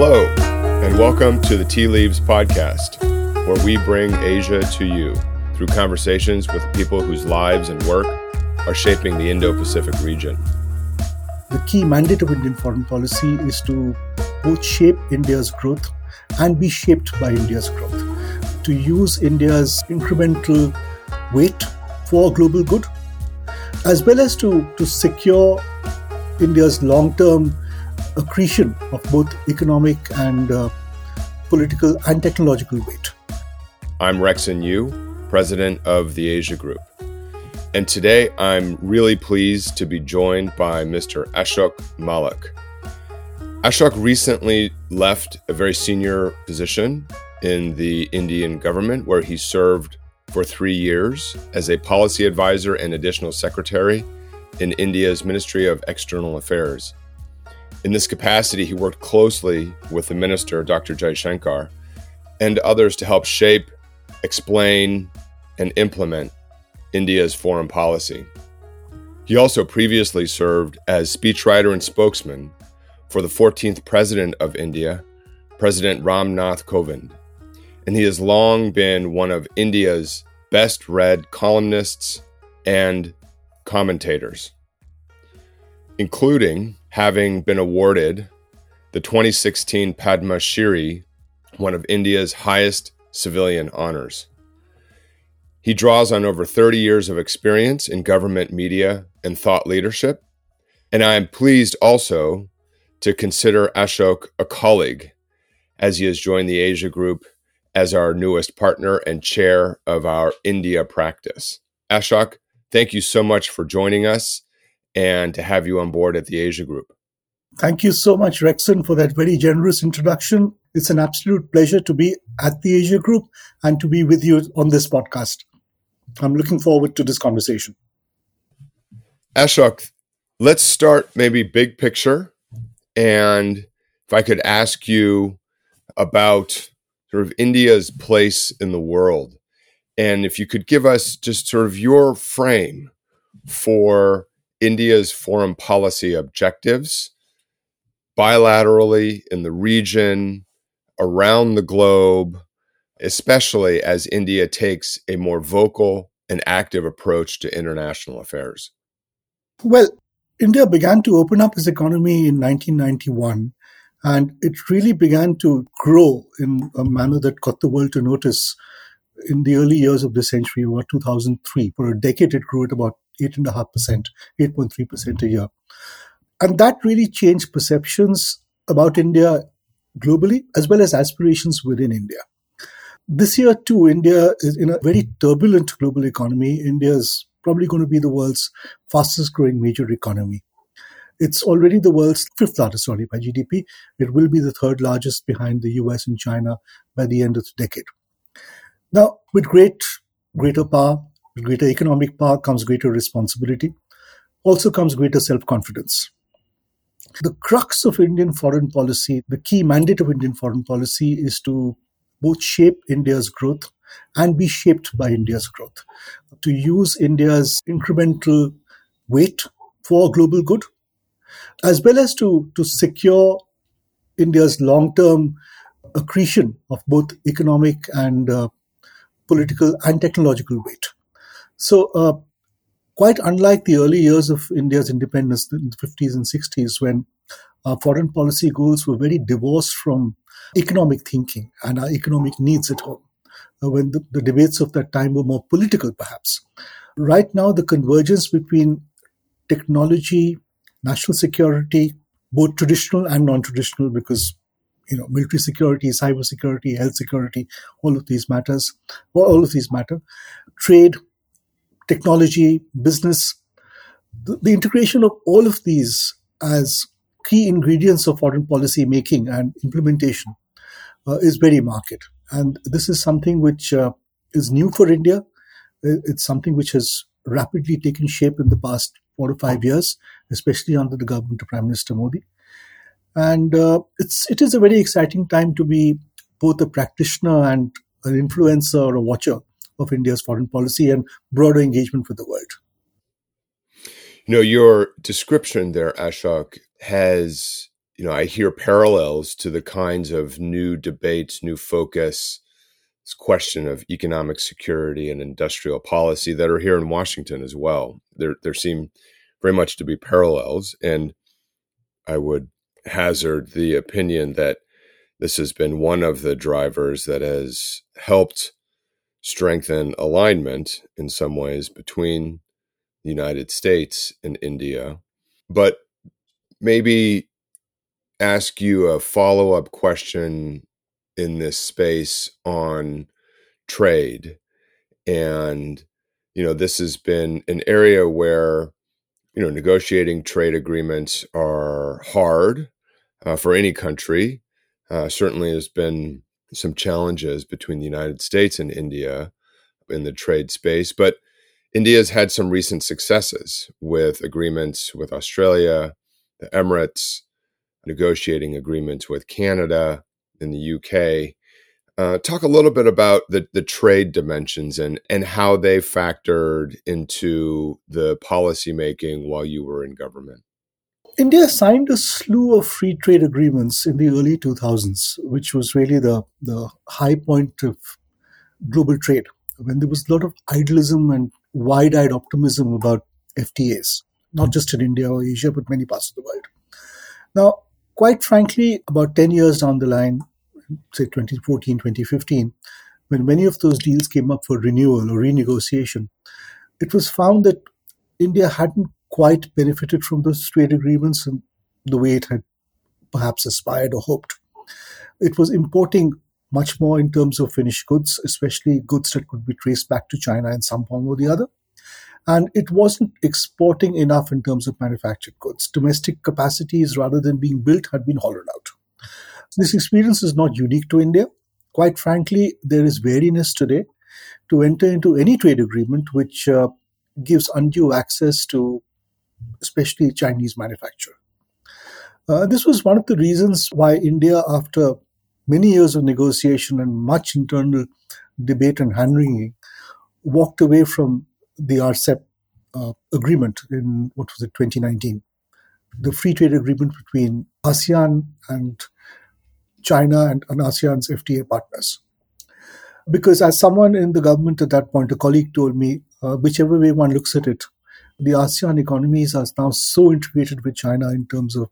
Hello, and welcome to the Tea Leaves Podcast, where we bring Asia to you through conversations with people whose lives and work are shaping the Indo Pacific region. The key mandate of Indian foreign policy is to both shape India's growth and be shaped by India's growth, to use India's incremental weight for global good, as well as to, to secure India's long term accretion of both economic and uh, political and technological weight. I'm Rexon Ryu, president of the Asia Group. And today I'm really pleased to be joined by Mr. Ashok Malik. Ashok recently left a very senior position in the Indian government where he served for three years as a policy advisor and additional secretary in India's Ministry of External Affairs. In this capacity, he worked closely with the minister, Dr. Jaishankar, and others to help shape, explain, and implement India's foreign policy. He also previously served as speechwriter and spokesman for the 14th President of India, President Ram Nath Kovind, and he has long been one of India's best read columnists and commentators, including having been awarded the 2016 Padma Shri, one of India's highest civilian honors. He draws on over 30 years of experience in government media and thought leadership, and I am pleased also to consider Ashok a colleague as he has joined the Asia Group as our newest partner and chair of our India practice. Ashok, thank you so much for joining us and to have you on board at the Asia Group. Thank you so much, Rexon, for that very generous introduction. It's an absolute pleasure to be at the Asia Group and to be with you on this podcast. I'm looking forward to this conversation. Ashok, let's start maybe big picture. And if I could ask you about sort of India's place in the world, and if you could give us just sort of your frame for India's foreign policy objectives bilaterally in the region, around the globe, especially as India takes a more vocal and active approach to international affairs? Well, India began to open up its economy in 1991, and it really began to grow in a manner that got the world to notice in the early years of the century, about 2003. For a decade, it grew at about 8.5%, 8.3% a year. And that really changed perceptions about India globally, as well as aspirations within India. This year, too, India is in a very turbulent global economy. India is probably going to be the world's fastest growing major economy. It's already the world's fifth largest, sorry, by GDP. It will be the third largest behind the US and China by the end of the decade. Now, with great, greater power, greater economic power comes greater responsibility, also comes greater self confidence. The crux of Indian foreign policy, the key mandate of Indian foreign policy is to both shape India's growth and be shaped by India's growth, to use India's incremental weight for global good, as well as to, to secure India's long term accretion of both economic and uh, political and technological weight. So, uh, quite unlike the early years of India's independence in the 50s and 60s, when our foreign policy goals were very divorced from economic thinking and our economic needs at home, uh, when the, the debates of that time were more political, perhaps. Right now, the convergence between technology, national security, both traditional and non-traditional, because you know military security, cyber security, health security, all of these matters, all of these matter. Trade, technology, business, the, integration of all of these as key ingredients of foreign policy making and implementation uh, is very marked. And this is something which uh, is new for India. It's something which has rapidly taken shape in the past four to five years, especially under the government of Prime Minister Modi. And uh, it's it is a very exciting time to be both a practitioner and an influencer or a watcher of India's foreign policy and broader engagement with the world. You know, your description there, Ashok, has you know, I hear parallels to the kinds of new debates, new focus, this question of economic security and industrial policy that are here in Washington as well. There, there seem very much to be parallels, and I would hazard the opinion that this has been one of the drivers that has helped strengthen alignment in some ways between the United States and India. But maybe ask you a follow up question in this space on trade. And, you know, this has been an area where, you know, negotiating trade agreements are hard uh, for any country. Uh, certainly, there's been some challenges between the United States and India in the trade space, but India's had some recent successes with agreements with Australia, the Emirates, negotiating agreements with Canada and the UK. Uh, talk a little bit about the, the trade dimensions and, and how they factored into the policymaking while you were in government. India signed a slew of free trade agreements in the early 2000s, which was really the, the high point of global trade, when there was a lot of idealism and wide eyed optimism about FTAs, not just in India or Asia, but many parts of the world. Now, quite frankly, about 10 years down the line, say 2014, 2015, when many of those deals came up for renewal or renegotiation, it was found that India hadn't quite benefited from those trade agreements in the way it had perhaps aspired or hoped. It was importing much more in terms of finished goods, especially goods that could be traced back to China in some form or the other. And it wasn't exporting enough in terms of manufactured goods. Domestic capacities, rather than being built, had been hollowed out. This experience is not unique to India. Quite frankly, there is wariness today to enter into any trade agreement which uh, gives undue access to especially Chinese manufacture. Uh, this was one of the reasons why India, after many years of negotiation and much internal debate and hand wringing, walked away from the RCEP uh, agreement in what was it, 2019, the free trade agreement between ASEAN and China and, and ASEAN's FTA partners. Because as someone in the government at that point, a colleague told me, uh, whichever way one looks at it, the ASEAN economies are now so integrated with China in terms of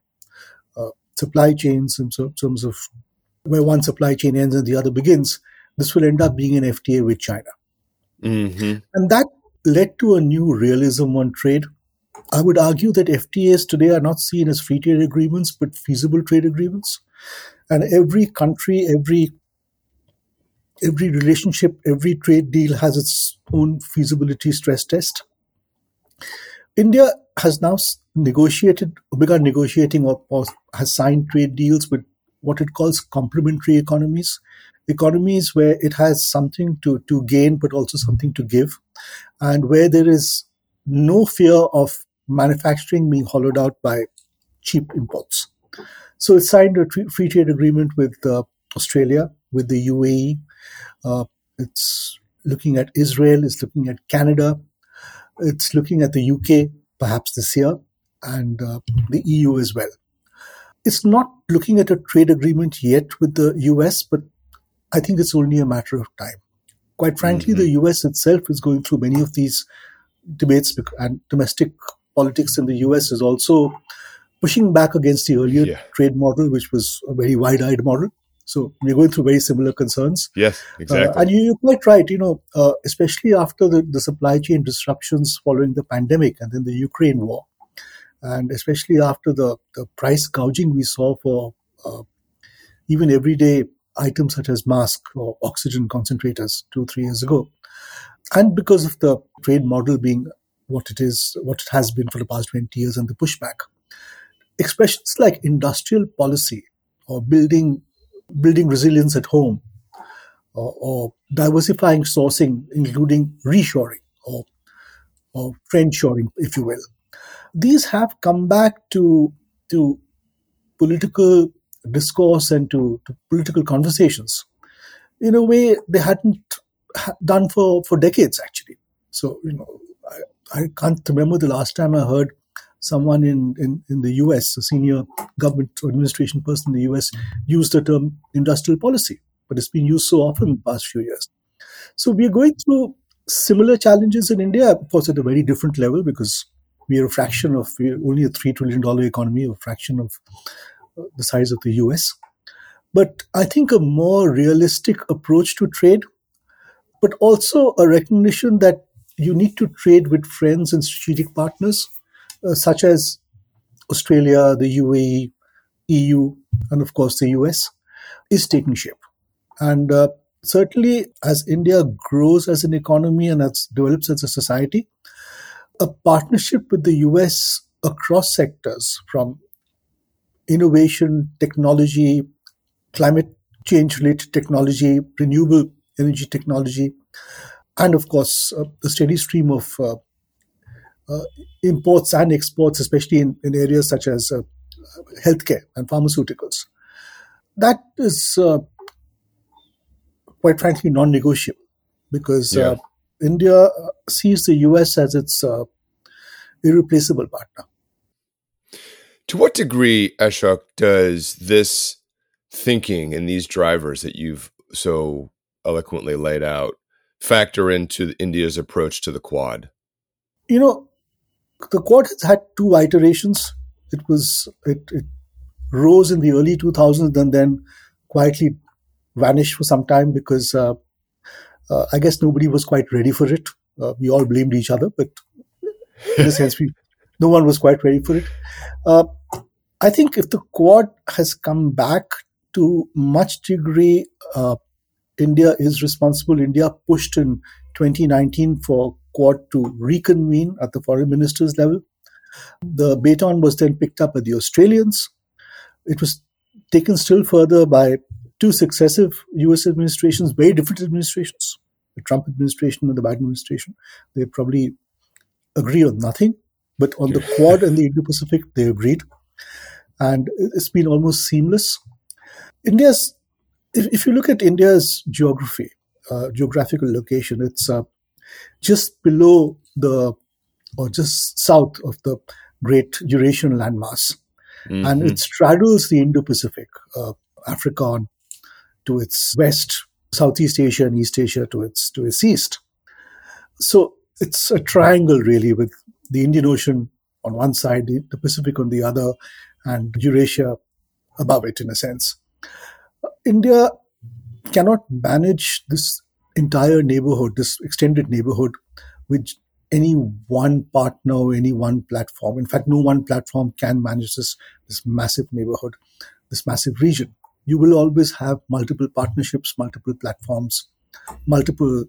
uh, supply chains, in terms of where one supply chain ends and the other begins. This will end up being an FTA with China. Mm-hmm. And that led to a new realism on trade. I would argue that FTAs today are not seen as free trade agreements, but feasible trade agreements. And every country, every every relationship, every trade deal has its own feasibility stress test. India has now negotiated, begun negotiating, or, has signed trade deals with what it calls complementary economies, economies where it has something to, to gain but also something to give, and where there is no fear of manufacturing being hollowed out by cheap imports. So it signed a free trade agreement with uh, Australia, with the UAE. Uh, it's looking at Israel, it's looking at Canada, it's looking at the UK perhaps this year, and uh, the EU as well. It's not looking at a trade agreement yet with the US, but I think it's only a matter of time. Quite frankly, mm-hmm. the US itself is going through many of these debates, and domestic politics in the US is also pushing back against the earlier yeah. trade model, which was a very wide eyed model. So we're going through very similar concerns. Yes, exactly. Uh, and you, are quite right. You know, uh, especially after the, the supply chain disruptions following the pandemic and then the Ukraine war, and especially after the, the price gouging we saw for uh, even everyday items such as masks or oxygen concentrators two three years ago, and because of the trade model being what it is, what it has been for the past twenty years, and the pushback, expressions like industrial policy or building building resilience at home, or, or diversifying sourcing, including reshoring or, or friendshoring, if you will. These have come back to, to political discourse and to, to political conversations in a way they hadn't done for, for decades, actually. So, you know, I, I can't remember the last time I heard someone in, in, in the US, a senior government or administration person in the US, used the term industrial policy, but it's been used so often in the past few years. So we're going through similar challenges in India, of course, at a very different level because we are a fraction of, we're only a $3 trillion economy, a fraction of uh, the size of the US. But I think a more realistic approach to trade, but also a recognition that you need to trade with friends and strategic partners such as Australia, the UAE, EU, and of course the US, is taking shape. And uh, certainly, as India grows as an economy and as develops as a society, a partnership with the US across sectors from innovation, technology, climate change related technology, renewable energy technology, and of course, uh, the steady stream of uh, uh, imports and exports, especially in, in areas such as uh, healthcare and pharmaceuticals. That is uh, quite frankly non negotiable because uh, yeah. India sees the US as its irreplaceable partner. To what degree, Ashok, does this thinking and these drivers that you've so eloquently laid out factor into India's approach to the Quad? You know, the Quad has had two iterations. It was it, it rose in the early 2000s and then quietly vanished for some time because uh, uh, I guess nobody was quite ready for it. Uh, we all blamed each other, but in a sense, we no one was quite ready for it. Uh, I think if the Quad has come back to much degree, uh, India is responsible. India pushed in 2019 for Quad to reconvene at the foreign ministers level. The baton was then picked up by the Australians. It was taken still further by two successive US administrations, very different administrations, the Trump administration and the Biden administration. They probably agree on nothing, but on the Quad and the Indo Pacific, they agreed. And it's been almost seamless. India's, if, if you look at India's geography, uh, geographical location, it's uh, just below the, or just south of the great Eurasian landmass. Mm-hmm. And it straddles the Indo Pacific, uh, Africa on, to its west, Southeast Asia and East Asia to its to its east. So it's a triangle really with the Indian Ocean on one side, the, the Pacific on the other, and Eurasia above it in a sense. India cannot manage this entire neighborhood, this extended neighborhood, with any one partner or any one platform. In fact, no one platform can manage this, this massive neighborhood, this massive region. You will always have multiple partnerships, multiple platforms, multiple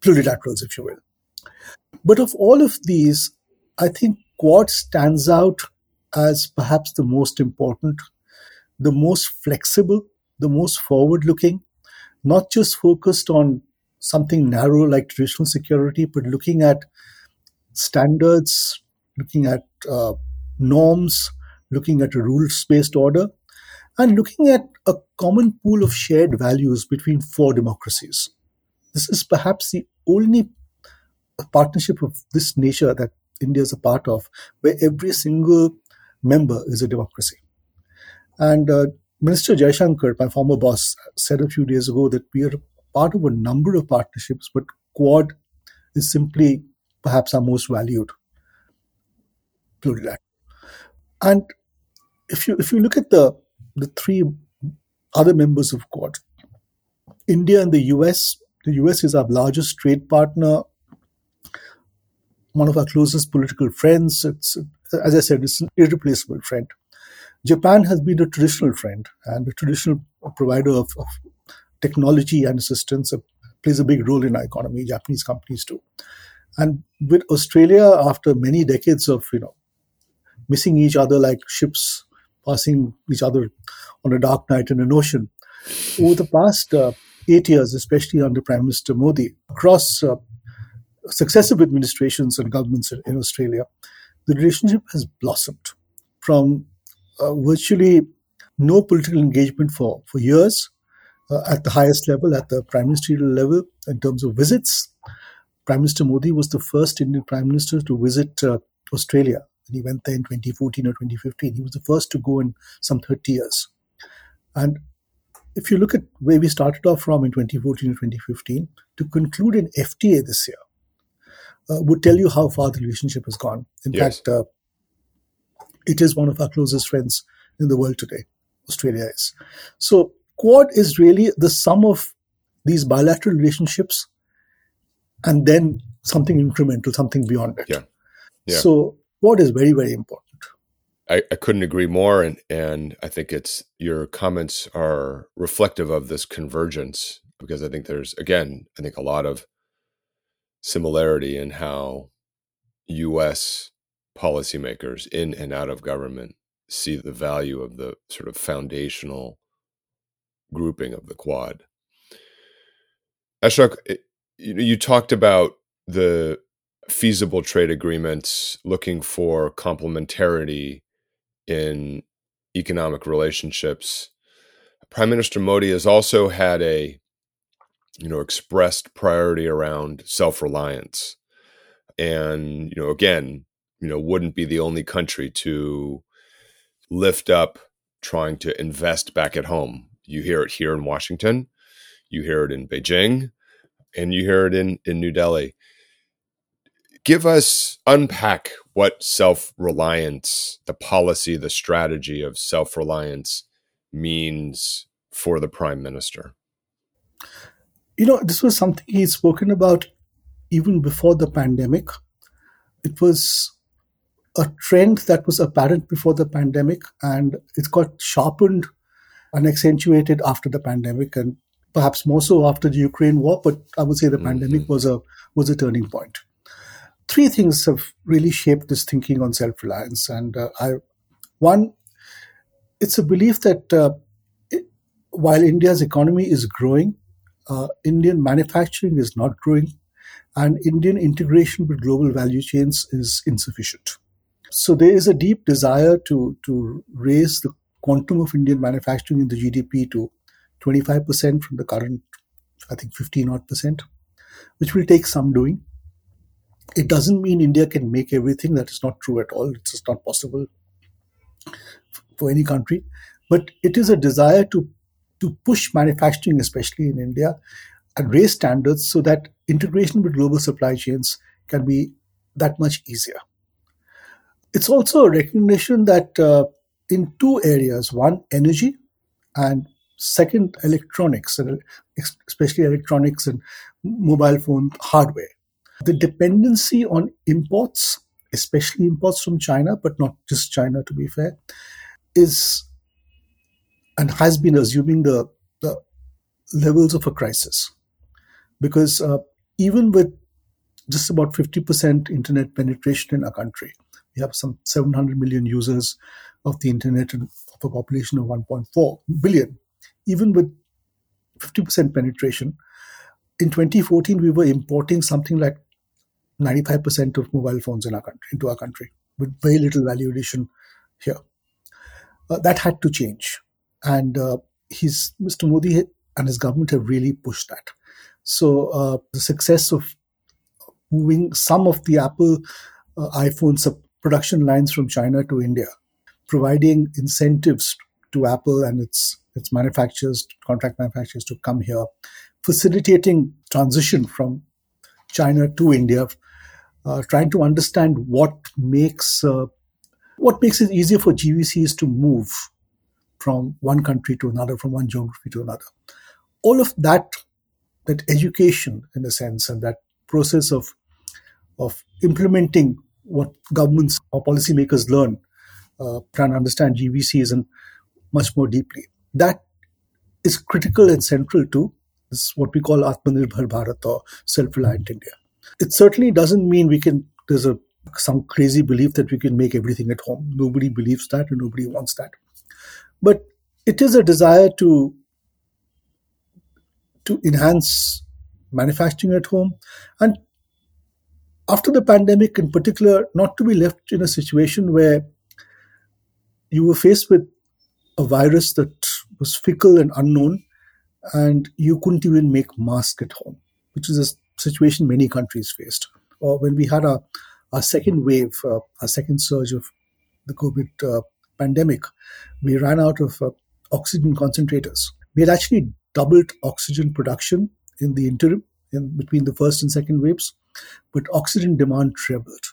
plurilaterals, if you will. But of all of these, I think Quad stands out as perhaps the most important, the most flexible, the most forward looking, not just focused on something narrow like traditional security, but looking at standards, looking at uh, norms, looking at a rules based order, and looking at a common pool of shared values between four democracies. This is perhaps the only partnership of this nature that India is a part of, where every single member is a democracy. And uh, Minister Jaishankar, my former boss, said a few days ago that we are part of a number of partnerships, but Quad is simply perhaps our most valued plurilateral. And if you if you look at the the three other members of Quad, India and the US, the US is our largest trade partner one of our closest political friends. It's, as I said, it's an irreplaceable friend. Japan has been a traditional friend and a traditional provider of, of technology and assistance. Plays a big role in our economy. Japanese companies do. And with Australia, after many decades of you know missing each other like ships passing each other on a dark night in an ocean, over the past uh, eight years, especially under Prime Minister Modi, across uh, successive administrations and governments in Australia, the relationship has blossomed from uh, virtually no political engagement for, for years at the highest level, at the prime ministerial level, in terms of visits. Prime Minister Modi was the first Indian prime minister to visit uh, Australia he went there in 2014 or 2015. He was the first to go in some 30 years. And if you look at where we started off from in 2014 or 2015, to conclude an FTA this year uh, would tell you how far the relationship has gone. In yes. fact, uh, it is one of our closest friends in the world today. Australia is. So, Quad is really the sum of these bilateral relationships and then something incremental, something beyond it. Yeah. yeah. So, Quad is very, very important. I, I couldn't agree more, and and I think it's your comments are reflective of this convergence because I think there's again I think a lot of similarity in how U.S. policymakers in and out of government see the value of the sort of foundational grouping of the Quad. Ashok, eh, you, you talked about the feasible trade agreements looking for complementarity in economic relationships. Prime Minister Modi has also had a you know expressed priority around self-reliance and you know again you know wouldn't be the only country to lift up trying to invest back at home you hear it here in Washington. You hear it in Beijing. And you hear it in in New Delhi. Give us unpack what self-reliance the policy the strategy of self-reliance means for the prime minister. You know this was something he'd spoken about even before the pandemic. It was a trend that was apparent before the pandemic and it got sharpened and accentuated after the pandemic and perhaps more so after the Ukraine war, but I would say the mm-hmm. pandemic was a was a turning point three things have really shaped this thinking on self reliance. And uh, I, one, it's a belief that uh, it, while India's economy is growing, uh, Indian manufacturing is not growing, and Indian integration with global value chains is insufficient. So there is a deep desire to to raise the quantum of Indian manufacturing in the GDP to 25% from the current, I think, 15 odd percent, which will take some doing. It doesn't mean India can make everything. That is not true at all. It's just not possible for any country. But it is a desire to to push manufacturing, especially in India, and raise standards so that integration with global supply chains can be that much easier. It's also a recognition that uh, in two areas one, energy, and second, electronics, especially electronics and mobile phone hardware. The dependency on imports, especially imports from China, but not just China to be fair, is and has been assuming the, the levels of a crisis. Because uh, even with just about 50% internet penetration in our country, we have some 700 million users of the internet and of a population of 1.4 billion. Even with 50% penetration, in 2014 we were importing something like 95% of mobile phones in our country, into our country, with very little value addition here. Uh, that had to change. And uh, he's, Mr. Modi and his government have really pushed that. So uh, the success of moving some of the Apple uh, iPhone production lines from China to India, providing incentives to Apple and its its manufacturers, contract manufacturers to come here, facilitating transition from China to India, uh, trying to understand what makes uh, what makes it easier for GVCs to move from one country to another, from one geography to another. All of that, that education in a sense, and that process of of implementing what governments or policymakers learn, uh, trying to understand GVCs and much more deeply. That is critical and central to this, what we call Atmanirbhar Bharat or self-reliant India. It certainly doesn't mean we can, there's a some crazy belief that we can make everything at home. Nobody believes that and nobody wants that. But it is a desire to to enhance manufacturing at home and after the pandemic in particular not to be left in a situation where you were faced with a virus that was fickle and unknown and you couldn't even make masks at home which is a situation many countries faced. Or when we had a, our second wave, uh, our second surge of the COVID uh, pandemic, we ran out of uh, oxygen concentrators. We had actually doubled oxygen production in the interim, in between the first and second waves, but oxygen demand trebled.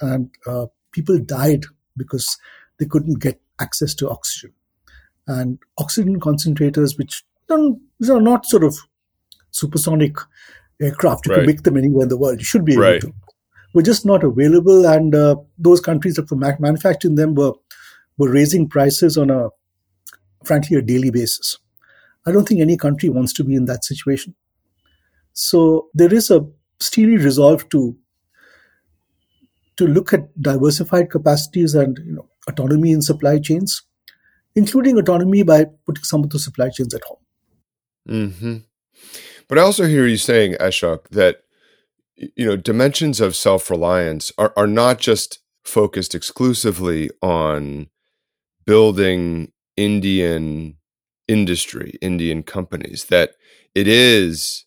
And uh, people died because they couldn't get access to oxygen. And oxygen concentrators, which don't, are not sort of supersonic aircraft, you right. can make them anywhere in the world. You should be able right. to. Were just not available, and uh, those countries that were manufacturing them were were raising prices on a, frankly, a daily basis. I don't think any country wants to be in that situation. So there is a steely resolve to to look at diversified capacities and you know, autonomy in supply chains, including autonomy by putting some of the supply chains at home. Mm-hmm. But I also hear you saying, Ashok, that you know dimensions of self-reliance are, are not just focused exclusively on building Indian industry, Indian companies, that it is,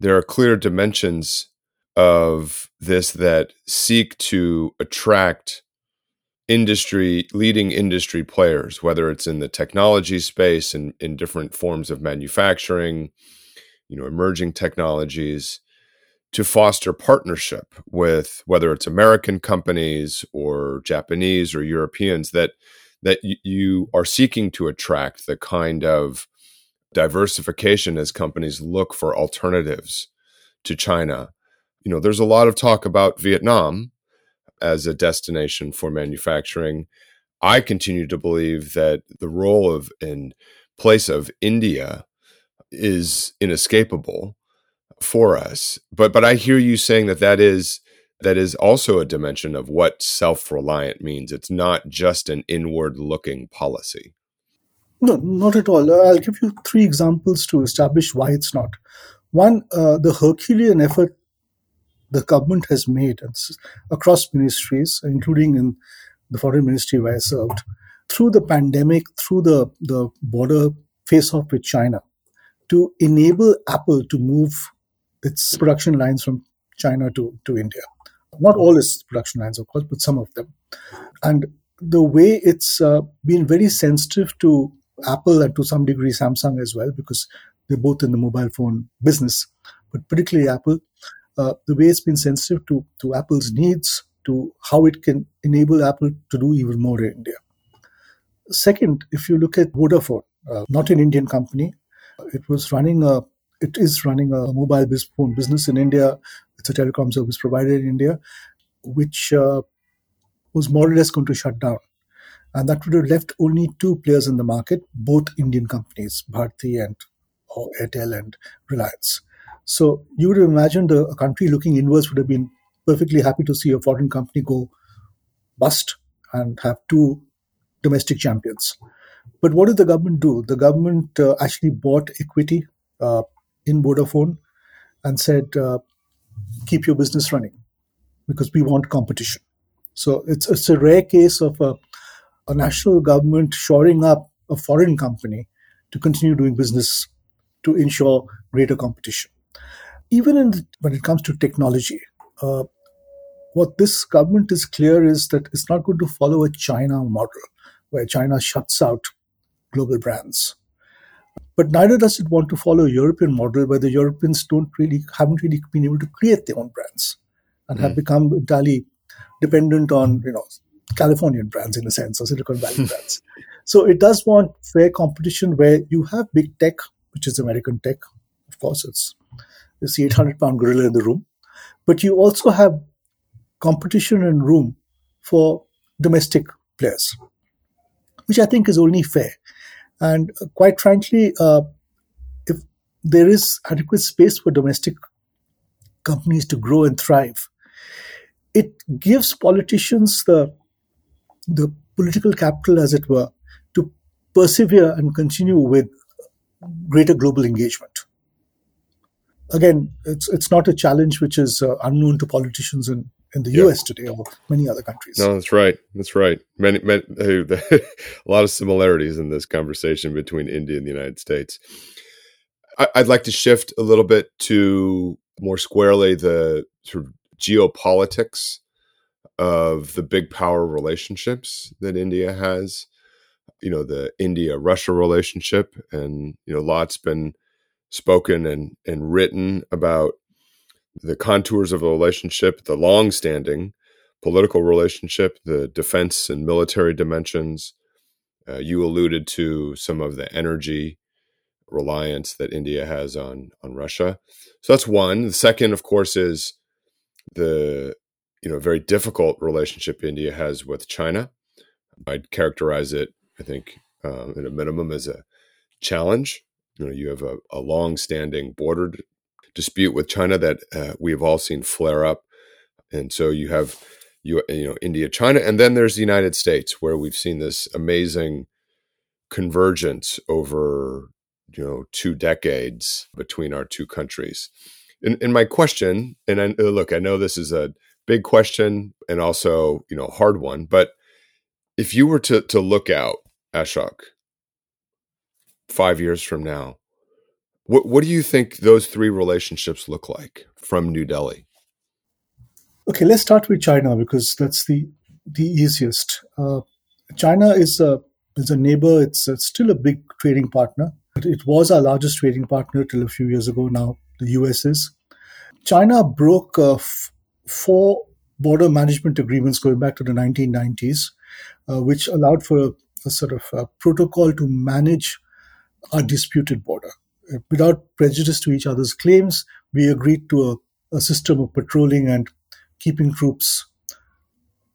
there are clear dimensions of this that seek to attract industry, leading industry players, whether it's in the technology space and in different forms of manufacturing, you know, emerging technologies to foster partnership with whether it's American companies or Japanese or Europeans that that you are seeking to attract the kind of diversification as companies look for alternatives to China. You know, there's a lot of talk about Vietnam as a destination for manufacturing. I continue to believe that the role of and place of India is inescapable for us. But but I hear you saying that that is that is also a dimension of what self reliant means. It's not just an inward looking policy. No, not at all. I'll give you three examples to establish why it's not. One, uh, the Herculean effort the government has made across ministries, including in the foreign ministry where I served, through the pandemic, through the, the border face off with China, to enable Apple to move its production lines from China to, to India. Not all its production lines, of course, but some of them. And the way it's uh, been very sensitive to Apple and to some degree Samsung as well, because they're both in the mobile phone business, but particularly Apple, uh, the way it's been sensitive to, to Apple's needs, to how it can enable Apple to do even more in India. Second, if you look at Vodafone, uh, not an Indian company, it was running a it is running a mobile phone business in India. It's a telecom service provider in India, which uh, was more or less going to shut down. And that would have left only two players in the market, both Indian companies, Bharti and Airtel and Reliance. So you would have imagined a, a country looking inwards would have been perfectly happy to see a foreign company go bust and have two domestic champions. But what did the government do? The government uh, actually bought equity uh, in Vodafone and said, uh, keep your business running because we want competition. So it's, it's a rare case of a, a national government shoring up a foreign company to continue doing business to ensure greater competition. Even in when it comes to technology, uh, what this government is clear is that it's not going to follow a China model where China shuts out global brands. But neither does it want to follow a European model where the Europeans don't really haven't really been able to create their own brands and mm. have hmm. become entirely dependent on you know Californian brands in a sense or Silicon Valley brands. So it does want fair competition where you have big tech, which is American tech. Of course, it's the 800 pound gorilla in the room, but you also have competition and room for domestic players, which I think is only fair. And uh, quite frankly, uh, if there is adequate space for domestic companies to grow and thrive, it gives politicians the the political capital, as it were, to persevere and continue with greater global engagement. Again, it's it's not a challenge which is uh, unknown to politicians in in the yeah. U.S. today or many other countries. No, that's right. That's right. Many, many a lot of similarities in this conversation between India and the United States. I, would like to shift a little bit to more squarely the sort of geopolitics of the big power relationships that India has. You know, the India Russia relationship, and, you know, lots been spoken and, and written about the contours of the relationship, the long standing political relationship, the defense and military dimensions. Uh, you alluded to some of the energy reliance that India has on on Russia. So that's one. The second, of course, is the you know very difficult relationship India has with China. I'd characterize it, I think, uh, at a minimum, as a challenge. You know, you have a, a long-standing border d- dispute with China that uh, we have all seen flare up, and so you have you you know India, China, and then there's the United States, where we've seen this amazing convergence over you know two decades between our two countries. And, and my question, and I, look, I know this is a big question and also you know hard one, but if you were to to look out, Ashok, five years from now, what what do you think those three relationships look like from New Delhi? Okay, let's start with China because that's the the easiest. Uh, China is a is a neighbor. It's, it's still a big trading partner. It was our largest trading partner till a few years ago. Now the US is. China broke uh, f- four border management agreements going back to the 1990s, uh, which allowed for a, a sort of a protocol to manage our disputed border. Uh, without prejudice to each other's claims, we agreed to a, a system of patrolling and keeping troops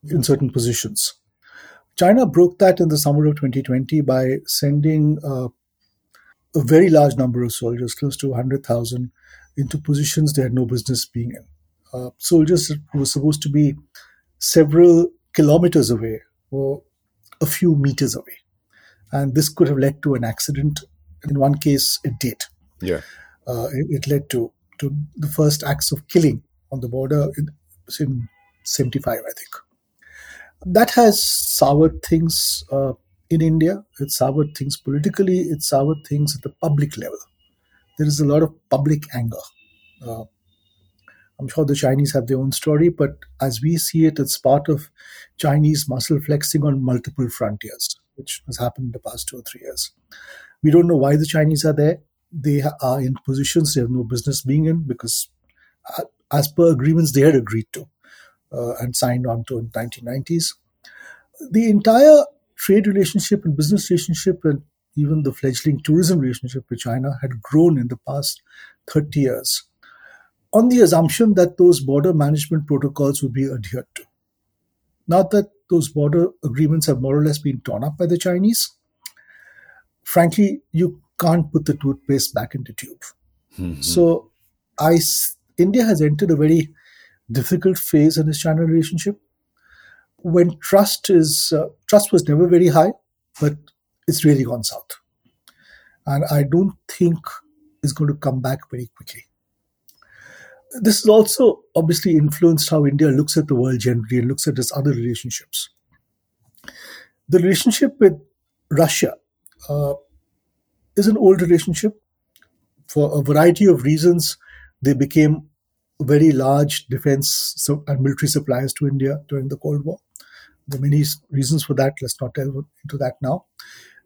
in certain positions. China broke that in the summer of 2020 by sending uh, a very large number of soldiers, close to 100,000, into positions they had no business being in. Uh, soldiers who were supposed to be several kilometers away or a few meters away. And this could have led to an accident. In one case, it did. Yeah. Uh, it, it, led to, to the first acts of killing on the border in, in 75, I think. That has soured things uh, in India. It soured things politically. It soured things at the public level. There is a lot of public anger. Uh, I'm sure the Chinese have their own story, but as we see it, it's part of Chinese muscle flexing on multiple frontiers, which has happened in the past two or three years. We don't know why the Chinese are there. They are in positions they have no business being in because, uh, as per agreements they had agreed to uh, and signed on to in the 1990s. The entire trade relationship and business relationship and even the fledgling tourism relationship with China had grown in the past 30 years on the assumption that those border management protocols would be adhered to. Now that those border agreements have more or less been torn up by the Chinese, frankly, you can't put the toothpaste back in the tube. Mm-hmm. So, I, India has entered a very difficult phase in its China relationship when trust is uh, trust was never very high, but it's really gone south, and I don't think it's going to come back very quickly. This has also obviously influenced how India looks at the world generally and looks at its other relationships. The relationship with Russia uh, is an old relationship. For a variety of reasons, they became very large defense and military suppliers to India during the Cold War. There are many reasons for that. Let's not delve into that now.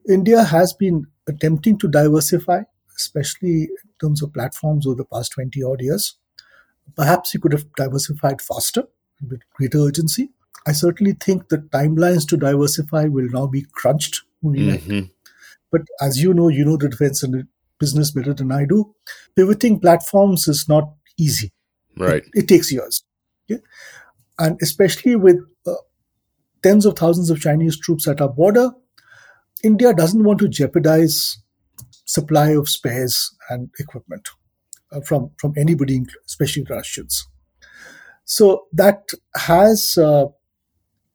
India has been attempting to diversify, especially in terms of platforms over the past 20 odd years. Perhaps you could have diversified faster with greater urgency. I certainly think the timelines to diversify will now be crunched mm-hmm. But as you know, you know the defense and business better than I do. Pivoting platforms is not easy. Right. It, it takes years. Yeah? And especially with uh, tens of thousands of Chinese troops at our border, India doesn't want to jeopardize supply of spares and equipment uh, from from anybody, especially Russians. So that has, uh,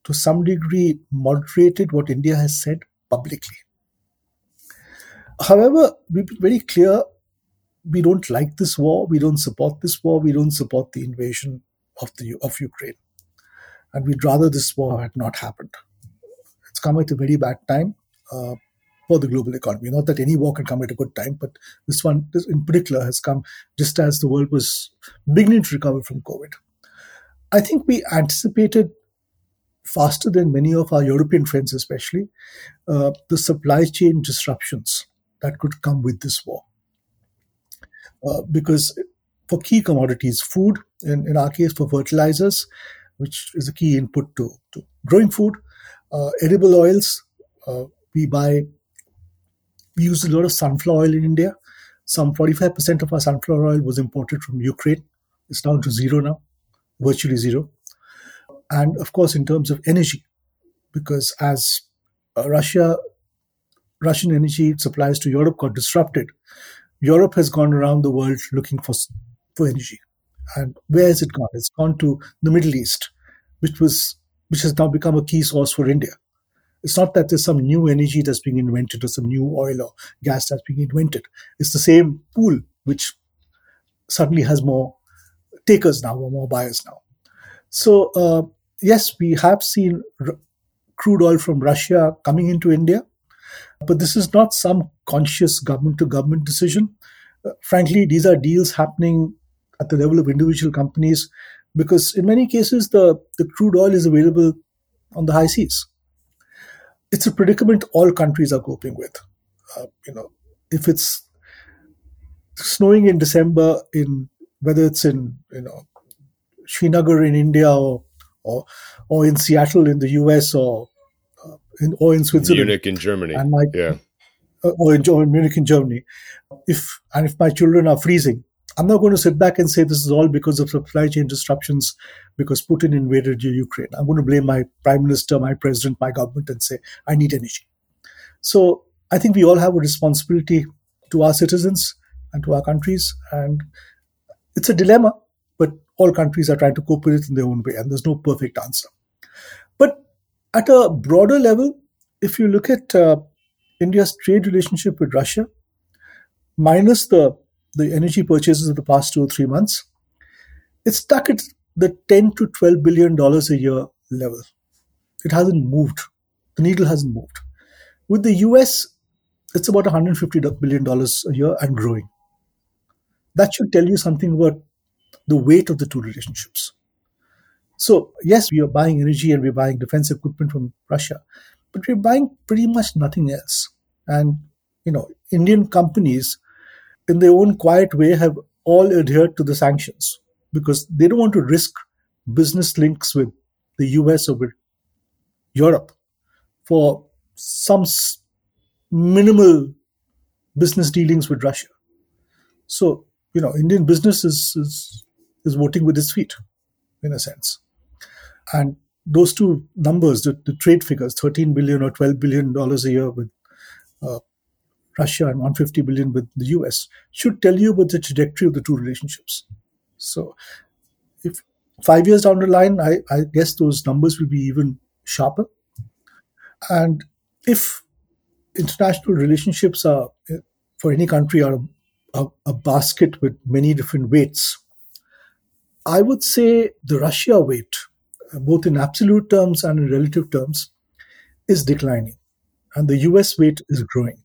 to some degree, moderated what India has said publicly. However, we've been very clear we don't like this war, we don't support this war, we don't support the invasion of the of Ukraine and we'd rather this war had not happened. It's come at a very bad time uh, for the global economy. Not that any war can come at a good time, but this one this in particular has come just as the world was beginning to recover from COVID. I think we anticipated faster than many of our European friends, especially, uh, the supply chain disruptions that could come with this war. Uh, because for key commodities, food, in, in our case for fertilizers, which is a key input to, to growing food, uh, edible oils, uh, we buy, we use a lot of sunflower oil in India. Some 45% of our sunflower oil was imported from Ukraine. It's down to zero now, virtually zero. And of course, in terms of energy, because as uh, Russia, Russian energy supplies to Europe got disrupted, Europe has gone around the world looking for for energy. And where has it gone? It's gone to the Middle East, which was which has now become a key source for India. It's not that there's some new energy that's being invented or some new oil or gas that's being invented. It's the same pool which suddenly has more takers now or more buyers now. So uh, yes, we have seen r- crude oil from Russia coming into India, but this is not some conscious government to government decision. Uh, frankly, these are deals happening at the level of individual companies because in many cases the, the crude oil is available on the high seas. It's a predicament all countries are coping with. Uh, you know, if it's snowing in December in whether it's in you know Srinagar in India or or, or in Seattle in the US or in, or in Switzerland, Munich in Germany, and my, yeah, uh, or in, or in Munich in Germany. If and if my children are freezing, I'm not going to sit back and say this is all because of supply chain disruptions because Putin invaded Ukraine. I'm going to blame my prime minister, my president, my government and say, I need energy. So I think we all have a responsibility to our citizens and to our countries. And it's a dilemma, but all countries are trying to cope with it in their own way. And there's no perfect answer. But at a broader level, if you look at uh, India's trade relationship with Russia, minus the the energy purchases of the past two or three months, it's stuck at the 10 to 12 billion dollars a year level. It hasn't moved. The needle hasn't moved. With the US, it's about 150 billion dollars a year and growing. That should tell you something about the weight of the two relationships. So, yes, we are buying energy and we're buying defense equipment from Russia, but we're buying pretty much nothing else. And, you know, Indian companies in their own quiet way, have all adhered to the sanctions because they don't want to risk business links with the US or with Europe for some minimal business dealings with Russia. So, you know, Indian business is, is, is voting with its feet, in a sense. And those two numbers, the, the trade figures, 13 billion or 12 billion dollars a year with uh, Russia and 150 billion with the US should tell you about the trajectory of the two relationships. So, if five years down the line, I, I guess those numbers will be even sharper. And if international relationships are, for any country, are a, a basket with many different weights, I would say the Russia weight, both in absolute terms and in relative terms, is declining, and the US weight is growing.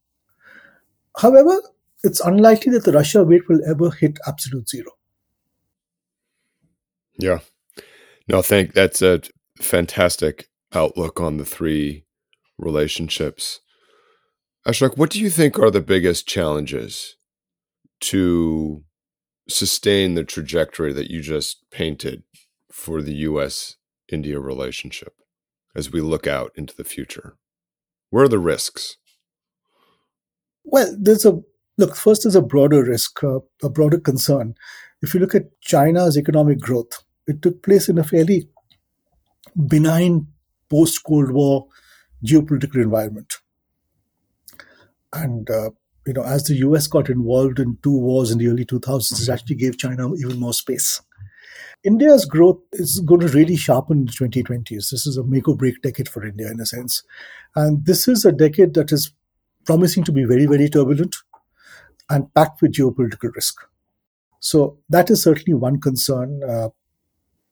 However, it's unlikely that the Russia weight will ever hit absolute zero. Yeah. No, think that's a fantastic outlook on the three relationships. Ashok, what do you think are the biggest challenges to sustain the trajectory that you just painted for the US India relationship as we look out into the future? Where are the risks? Well, there's a look. First, there's a broader risk, uh, a broader concern. If you look at China's economic growth, it took place in a fairly benign post Cold War geopolitical environment. And, uh, you know, as the US got involved in two wars in the early 2000s, it actually gave China even more space. India's growth is going to really sharpen in the 2020s. This is a make or break decade for India in a sense. And this is a decade that is promising to be very, very turbulent and packed with geopolitical risk. So that is certainly one concern. Uh,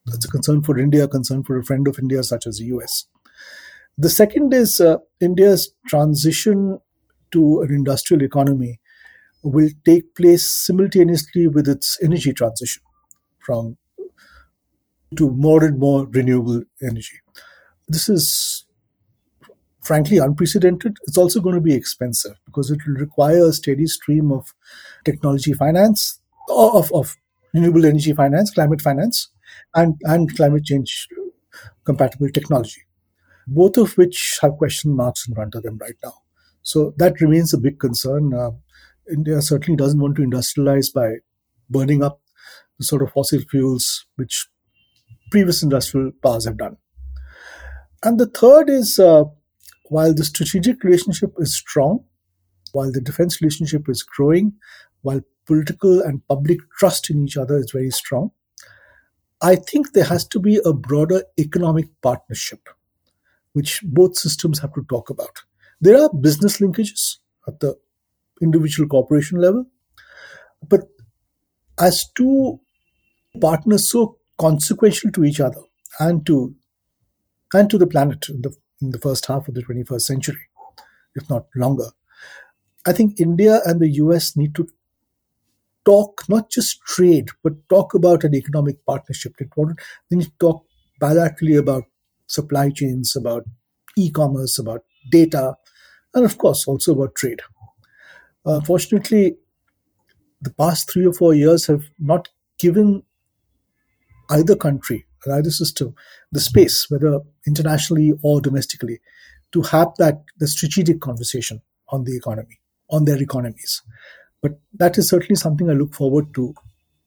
that's a concern for India, a concern for a friend of India such as the US. The second is uh, India's transition to an industrial economy will take place simultaneously with its energy transition from to more and more renewable energy. This is frankly unprecedented. It's also going to be expensive because it will require a steady stream of technology finance, of, of renewable energy finance, climate finance, and, and climate change compatible technology, both of which have question marks in front of them right now. So that remains a big concern. Uh, India certainly doesn't want to industrialize by burning up the sort of fossil fuels which previous industrial powers have done. And the third is uh, while the strategic relationship is strong, while the defense relationship is growing, while political and public trust in each other is very strong, I think there has to be a broader economic partnership, which both systems have to talk about. There are business linkages at the individual corporation level, but as two partners so consequential to each other and to and to the planet in the, in the first half of the 21st century, if not longer, I think India and the US need to talk not just trade, but talk about an economic partnership. They need to talk bilaterally about supply chains, about e-commerce, about data, and of course also about trade. Uh, fortunately, the past three or four years have not given either country or either system the space, whether internationally or domestically, to have that the strategic conversation on the economy, on their economies. But that is certainly something I look forward to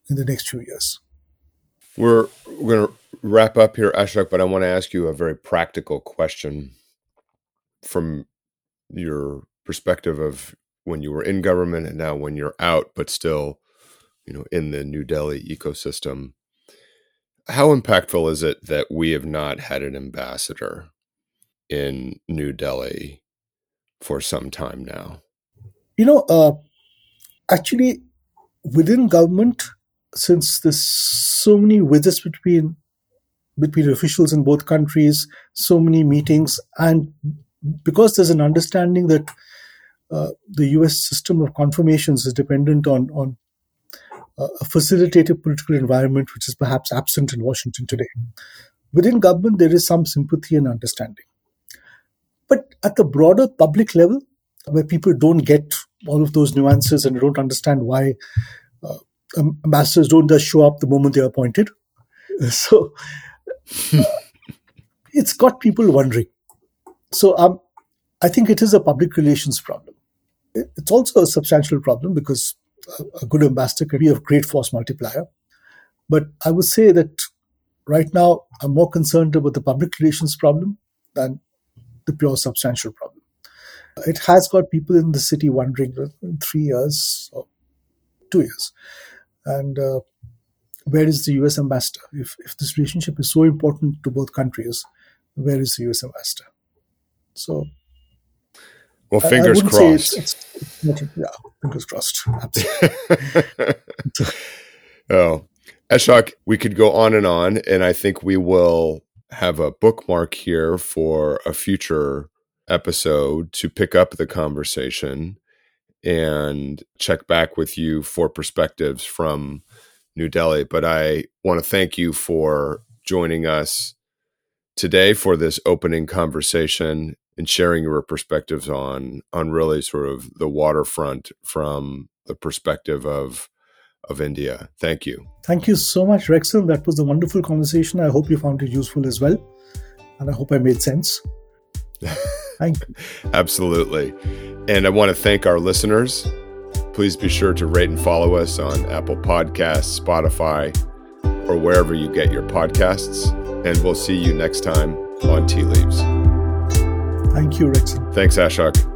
in the next few years. We're, we're going to wrap up here, Ashok, but I want to ask you a very practical question from your perspective of when you were in government and now when you're out, but still, you know, in the New Delhi ecosystem. How impactful is it that we have not had an ambassador in New Delhi for some time now? You know, uh, actually, within government, since there's so many visits between between officials in both countries, so many meetings, and because there's an understanding that uh, the U.S. system of confirmations is dependent on on a facilitative political environment, which is perhaps absent in Washington today. Within government, there is some sympathy and understanding, but at the broader public level, where people don't get all of those nuances and don't understand why uh, ambassadors don't just show up the moment they're appointed, so it's got people wondering. So um, I think it is a public relations problem. It's also a substantial problem because a good ambassador can be a great force multiplier. But I would say that right now I'm more concerned about the public relations problem than the pure substantial problem. It has got people in the city wondering in three years or two years. And uh, where is the US ambassador? If, if this relationship is so important to both countries, where is the US ambassador? So well, fingers crossed. It's, it's, yeah, fingers crossed. Oh, Ashok, we could go on and on, and I think we will have a bookmark here for a future episode to pick up the conversation and check back with you for perspectives from New Delhi. But I want to thank you for joining us today for this opening conversation and sharing your perspectives on on really sort of the waterfront from the perspective of of India. Thank you. Thank you so much, Rexon. That was a wonderful conversation. I hope you found it useful as well. And I hope I made sense. Thank you. Absolutely. And I want to thank our listeners. Please be sure to rate and follow us on Apple Podcasts, Spotify, or wherever you get your podcasts. And we'll see you next time on Tea Leaves. Thank you, Rexon. Thanks, Ashok.